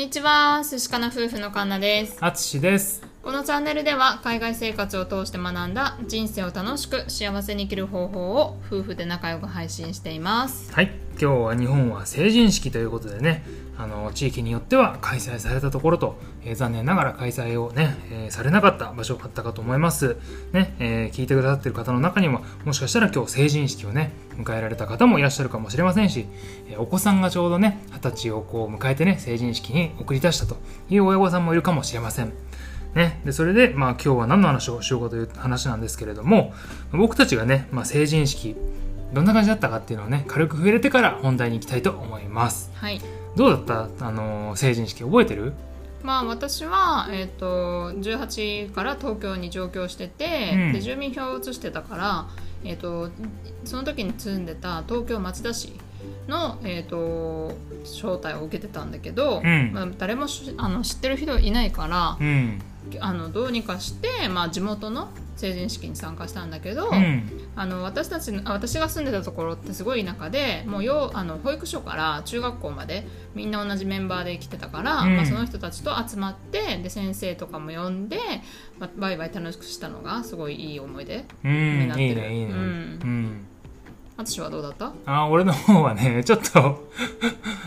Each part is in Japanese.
にちは、寿司かな夫婦のカンナです。あつしです。このチャンネルでは海外生活を通して学んだ人生を楽しく幸せに生きる方法を夫婦で仲良く配信しています。はい、今日は日本は成人式ということでね、あの地域によっては開催されたところと、えー残念ながら開催をね、えーされなかった場所があったかと思います。ね、えー聞いてくださってる方の中にも、もしかしたら今日成人式をね、迎えられた方もいらっしゃるかもしれませんし、えお子さんがちょうどね、二十歳をこう迎えてね、成人式に送り出したという親御さんもいるかもしれません。ね、でそれで、まあ、今日は何の話をしようかという話なんですけれども僕たちがね、まあ、成人式どんな感じだったかっていうのをね軽く触れてから本題に行きたいと思いますはい。どうだった、あのー成人式覚えてる？まあ私は、えっと18から東京に上京してて、うん。で住民票を移してたから、えっとその時に住んでた東京町田市の、えっと招待を受けてたんだけど、うん。まあ、誰もしあの知ってる人いないから、うん。あのどうにかして、まあ、地元の成人式に参加したんだけど、うん。あの私たちのあ私が住んでたところってすごい田舎でもうよあの保育所から中学校までみんな同じメンバーで来てたから、うん。まあ、その人たちと集まってで先生とかも呼んで、まあ、バイバイ楽しくしたのがすごいいい思い出うん。になってる。いいねいいね。うん。うはどうだった？あ俺の方はねちょっと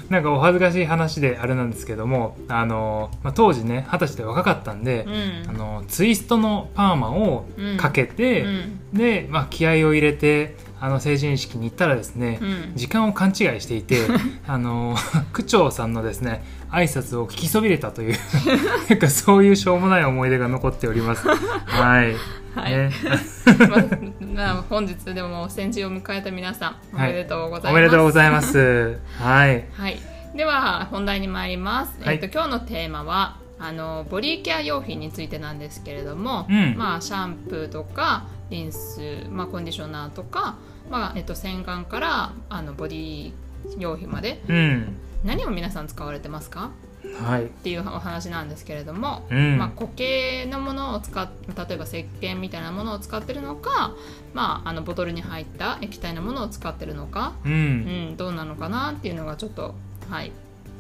なんかお恥ずかしい話であれなんですけどもあのー、まあ、当時ね二十歳で若かったんで、うん。あのツイストのパーマをかけて、うん。で、まあ、気合を入れてあの成人式に行ったらですね、うん。時間を勘違いしていて あの 区長さんのですね挨拶を聞きそびれたという なんかそういうしょうもない思い出が残っております。はい、はい。ね。まあまあ本日でも先人を迎えた皆さんおめでとうございます、おめでとうございます。はい、はい、では本題に参ります、はい。えっと今日のテーマはあのボディケア用品についてなんですけれども、うん。まあ、シャンプーとかリンス、まあ、コンディショナーとか、まあえっと、洗顔からあのボディ用品までうん、何を皆さん使われてますか？はい、っていうお話なんですけれども、うん。まあ、固形のものを使っ例えば石鹸みたいなものを使ってるのか、まあ、あのボトルに入った液体のものを使ってるのか、う、うんん、どうなのかなっていうのがちょっと、はい、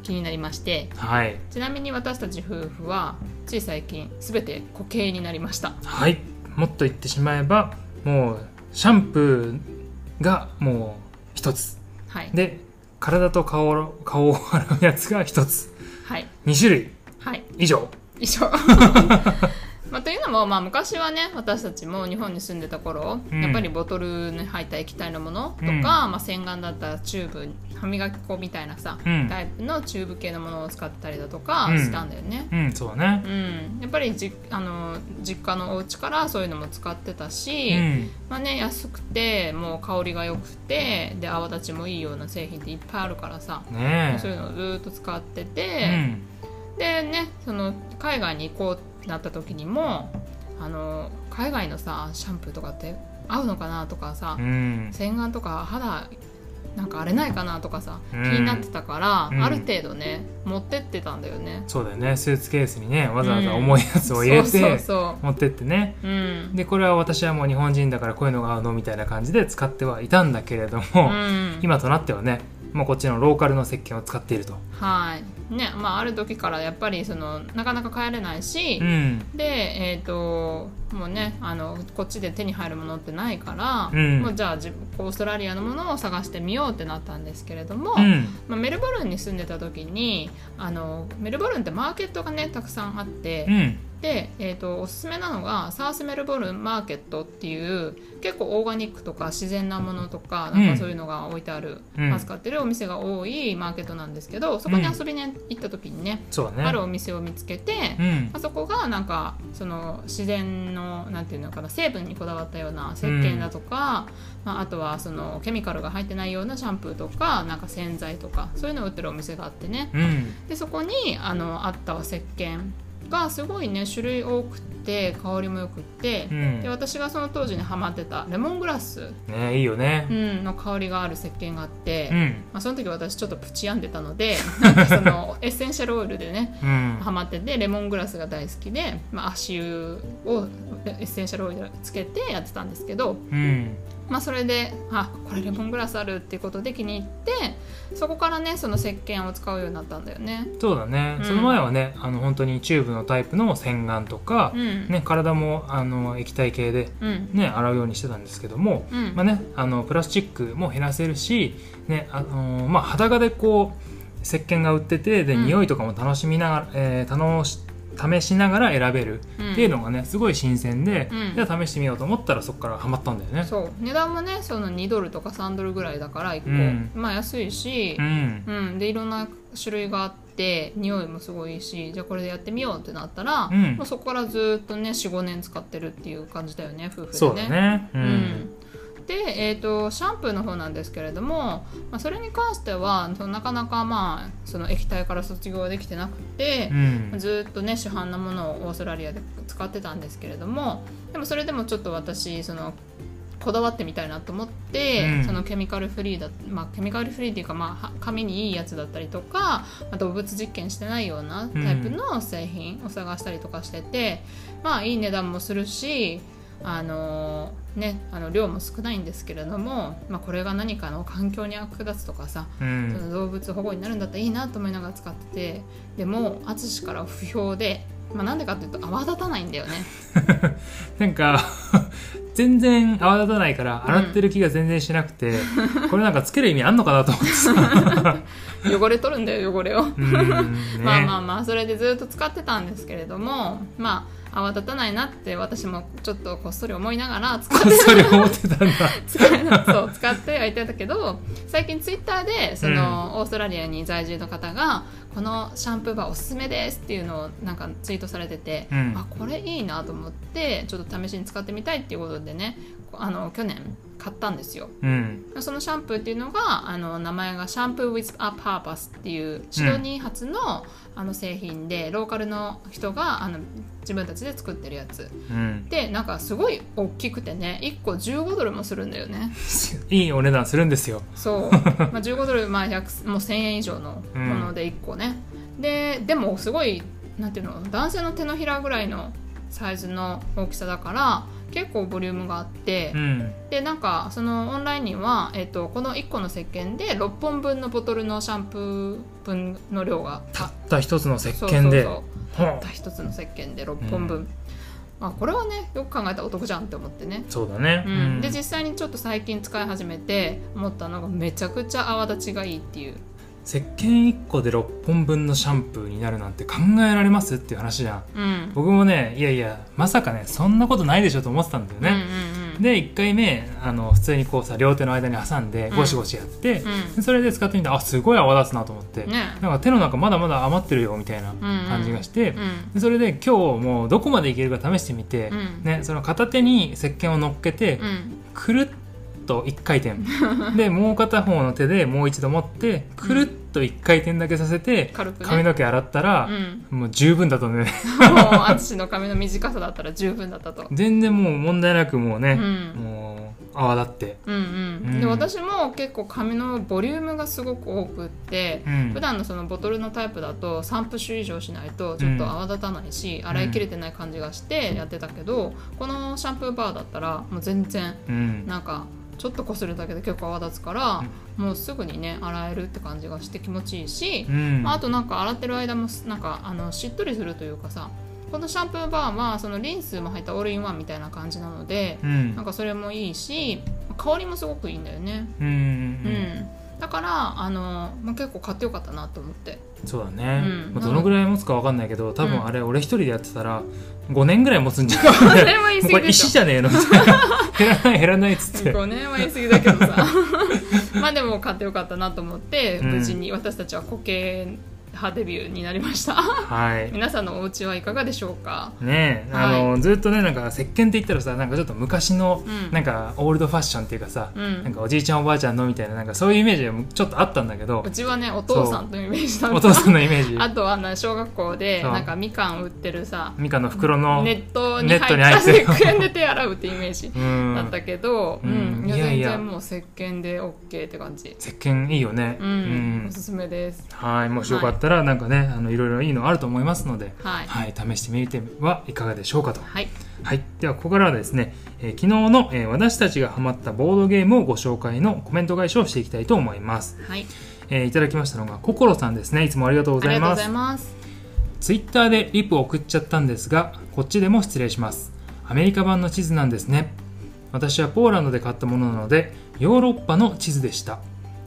気になりまして。はい、ちなみに私たち夫婦はつい最近全て固形になりました。はい、もっと言ってしまえばもうシャンプーがもう一つ。はい。で体と顔を顔を洗うやつが一つ。はい。2種類。はい。以上。以上。まあ、というのも、まあ、昔はね私たちも日本に住んでた頃、うん。やっぱりボトルに入った液体のものとか、うん。まあ、洗顔だったらチューブ歯磨き粉みたいなさ、うん。タイプのチューブ系のものを使ったりだとかうん。したんだよね、うんそうだね。うん、やっぱりじあの実家のお家からそういうのも使ってたし、うん。まあね、安くてもう香りが良くてで泡立ちもいいような製品っていっぱいあるからさ、ねそういうのをずっと使ってえて、でねその海外に行こうってなった時にもあの海外のさシャンプーとかって合うのかなとかさ、うん、うん洗顔とか肌なんか荒れないかなとかさ、うん。気になってたから、うん。ある程度ね持ってってたんだよね。そうだよね。スーツケースにねわざわざ重いやつを入れて、持ってってね。う、うん。でこれは私はもう日本人だからこういうのが合うのみたいな感じで使ってはいたんだけれども、うん。今となってはねもうこっちのローカルの石鹸を使っていると、はいねまあ、ある時からやっぱりそのなかなか帰れないし、うん。でえっ、ともうねあのこっちで手に入るものってないから、うん。もうじゃあオーストラリアのものを探してみようってなったんですけれども、うん。まあ、メルボルンに住んでた時にあのメルボルンってマーケットがねたくさんあって、うん。で、えー、とおすすめなのがサウスメルボルンマーケットっていう結構オーガニックとか自然なものとかなんかそういうのが置いてある、うん。扱ってるお店が多いマーケットなんですけどそこに遊びに行った時にね、そうだね。あるお店を見つけて、うん。あそこがなんかその自然のなんていうのかな成分にこだわったような石鹸だとか、まあ、あとはそのケミカルが入ってないようなシャンプーとかなんか洗剤とかそういうのを売ってるお店があってね。うん。でそこにあのあった石鹸がすごいね種類多くて香りもよくって、うん。で私がその当時にハマってたレモングラス、ねいいよね。うん、の香りがある石鹸があって、うん。まあ、その時私ちょっとプチ病んでたので なんかそのエッセンシャルオイルでねうん。ハマっててレモングラスが大好きで、まあ、足湯をエッセンシャルオイルつけてやってたんですけどうんまあ、それであこれレモングラスあるっていうことで気に入ってそこからねその石鹸を使うようになったんだよね。そうだね、うん。その前はねあの本当にチューブのタイプの洗顔とかう、ん。ね、体もあの液体系で、うん。ね、洗うようにしてたんですけども、うん。まあね、あのプラスチックも減らせるし、ねあのまあ、裸でこう石鹸が売っててで、うん。匂いとかも楽しみながら、えー楽し試しながら選べる。うん。っていうのがねすごい新鮮で、うん。じゃあ試してみようと思ったらそこからハマったんだよね。そう。値段もねその2ドルとか3ドルぐらいだから1個、うん。まあ安いし。う、ん。うん。でいろんな種類があって匂いもすごいしじゃあこれでやってみようってなったら、うん。もうそこからずっとね45年使ってるっていう感じだよね夫婦でね。そうだね。ううんんで、えー、とシャンプーの方なんですけれども、まあ、それに関してはなかなかまあその液体から卒業はできてなくてう、ん。ずっとね市販のものをオーストラリアで使ってたんですけれどもでもそれでもちょっと私そのこだわってみたいなと思って、うん。そのケミカルフリーだ、まあ、ケミカルフリーっていうか、まあは、髪にいいやつだったりとか、まあ、動物実験してないようなタイプの製品を探したりとかしてて、まあいい値段もするしあのね、あの量も少ないんですけれども、まあ、これが何かの環境に役立つとかさ、うそんの動物保護になるんだったらいいなと思いながら使っててでも淳から不評で、まあ、なんでかっていうと泡立たないんだよね。なんか全然泡立たないから洗ってる気が全然しなくて、これなんかつける意味あんのかなと思ってさ。汚れ取るんだよ汚れを、うん。ね。まあまあまあそれでずっと使ってたんですけれどもまあ泡立たないなって私もちょっとこっそり思いながら使ってそり思ってたんだ。使いなそう使ってはいてたけど最近ツイッターでその、オーストラリアに在住の方がこのシャンプーバーおすすめですっていうのをなんかツイートされてて、うん。あこれいいなと思ってちょっと試しに使ってみたいっていうことでねあの去年買ったんですよ。うん。そのシャンプーっていうのがあの名前がシャンプー with a purpose っていうシドニー発の,、あの製品でローカルの人があの自分たちで作ってるやつ。うん。でなんかすごい大きくてね1個15ドルもするんだよね。いいお値段するんですよ。そう、まあ、15ドル、まあ、100もう1000円以上のもので1個ね、ででもすごいなんていうの男性の手のひらぐらいのサイズの大きさだから結構ボリュームがあって、うん。でなんかそのオンラインには、えっとこの1個の石鹸で6本分のボトルのシャンプー分の量がたった一つの石鹸で。たった一つの石鹸で6本分、あこれはねよく考えたらお得じゃんって思ってね。あそうだね。うん、で実際にちょっと最近使い始めて思ったのがめちゃくちゃ泡立ちがいいっていう石鹸1個で6本分のシャンプーになるなんて考えられます？っていう話じゃん。うん。僕もね、いやいや、まさかね、そんなことないでしょと思ってたんだよね。うん。うんうんで1回目あの普通にこうさ両手の間に挟んでうん。ゴシゴシやって、うん。でそれで使ってみたらあすごい泡立つなと思って、ね。なんか手の中まだまだ余ってるよみたいな感じがして、うん。でそれで今日もうどこまでいけるか試してみて、うん。ね、その片手に石鹸を乗っけて、うん。くるっと1回転。でもう片方の手でもう一度持ってくるっと1回転だけさせて、軽くね。髪の毛洗ったらう、ん。もう十分だったね。もう淳の髪の短さだったら十分だったと。全然もう問題なくもうね、うん。もう泡立って、うんうん。うん。で私も結構髪のボリュームがすごく多くって、うん。普段のそのボトルのタイプだと3プッシュ以上しないとちょっと泡立たないし、洗い切れてない感じがしてやってたけど、このシャンプーバーだったらもう全然うん。なんかちょっとこするだけで結構泡立つから、もうすぐにね洗えるって感じがして気持ちいいし、うん。まあ、あとなんか洗ってる間もなんかあのしっとりするというかさこのシャンプーバーはそのリンスも入ったオールインワンみたいな感じなので、うん。なんかそれもいいし香りもすごくいいんだよね。うんからあの、まあ、結構買ってよかったなと思って。そうだね、うん。まあどのぐらい持つかわかんないけど多うん。分あれ俺一人でやってたら5年ぐらい持つんじゃ5ない？年は言いもうこれ石じゃねえの？みたいな。減らない減らないっつって。5年は言い過ぎだけどさ。まあでも買ってよかったなと思ってうん。無事に私たちは固形派デビューになりました。はい。皆さんのお家はいかがでしょうか？ねえ、はい。あのずっとねなんか石鹸って言ったらさなんかちょっと昔の、うん。なんかオールドファッションっていうかさ、うん。なんかおじいちゃんおばあちゃんのみたいななんかそういうイメージがちょっとあったんだけどうちはねお父さんというイメージだった。お父さんのイメージ。あとはな小学校でなんかみかん売ってるさミカの袋のネットに入った石鹸で手洗うってイメージうんだったけど、ううんんいやいやいや全然もう石鹸で OK って感じ。石鹸いいよね。うん、おすすめです。はい。もしよかったらなんかねあのいろいろいいのあると思いますので、はい。はい、試してみてはいかがでしょうかと。はい。はい、ではここからはですね、えー昨日の、えー私たちがハマったボードゲームをご紹介のコメント返しをしていきたいと思います。はい。えーいただきましたのがココロさんですね。いつもありがとうごありがとうございます。ざいますツイッターでリプを送っちゃったんですがこっちでも失礼します。アメリカ版の地図なんですね私はポーランドで買ったものなのでヨーロッパの地図でした。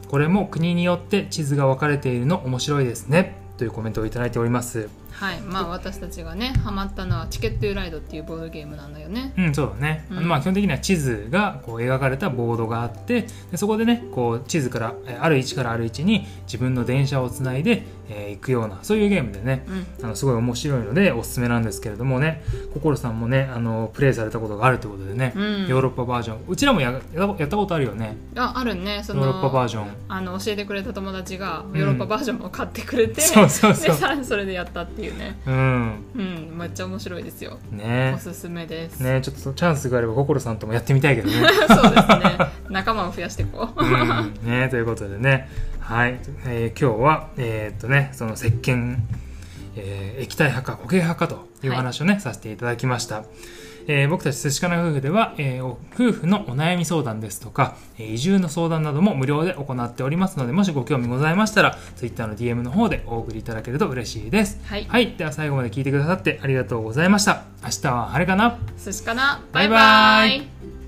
これも国によって地図が分かれているの面白いですね。というコメントをいただいております。はい。まあ私たちがねハマったのはチケットユーライドっていうボードゲームなんだよね。うんそうだね、うん。まあ基本的には地図がこう描かれたボードがあってでそこでねこう地図からえーある位置からある位置に自分の電車をつないで、えー行くようなそういうゲームでね。うん。あのすごい面白いのでおすすめなんですけれどもね。心さんもねあのプレイされたことがあるということでね、うん。ヨーロッパバージョン。うちらもややったやったことあるよね。ああるね。そのヨーロッパバージョン。あの教えてくれた友達がうんヨーロッパバージョンも買ってくれて、そうそうそれでやったっていうね。うん。うん。めっちゃ面白いですよ。ね。おすすめです、ねちょっとチャンスがあれば心さんともやってみたいけどね。そうですね。仲間を増やしていこう、うん。ね、ということでね、はい、えー今日は、えーっとね、その石鹸、えー液体派か固形派かというはい。話をね、させていただきました。えー僕たち寿司かな夫婦では、えーお夫婦のお悩み相談ですとか、えー移住の相談なども無料で行っておりますので、もしご興味ございましたら、Twitter の DM の方でお送りいただけると嬉しいです。はい。はい、では最後まで聞いてくださってありがとうございました。明日は晴れかな。寿司かな。バイバイ。イ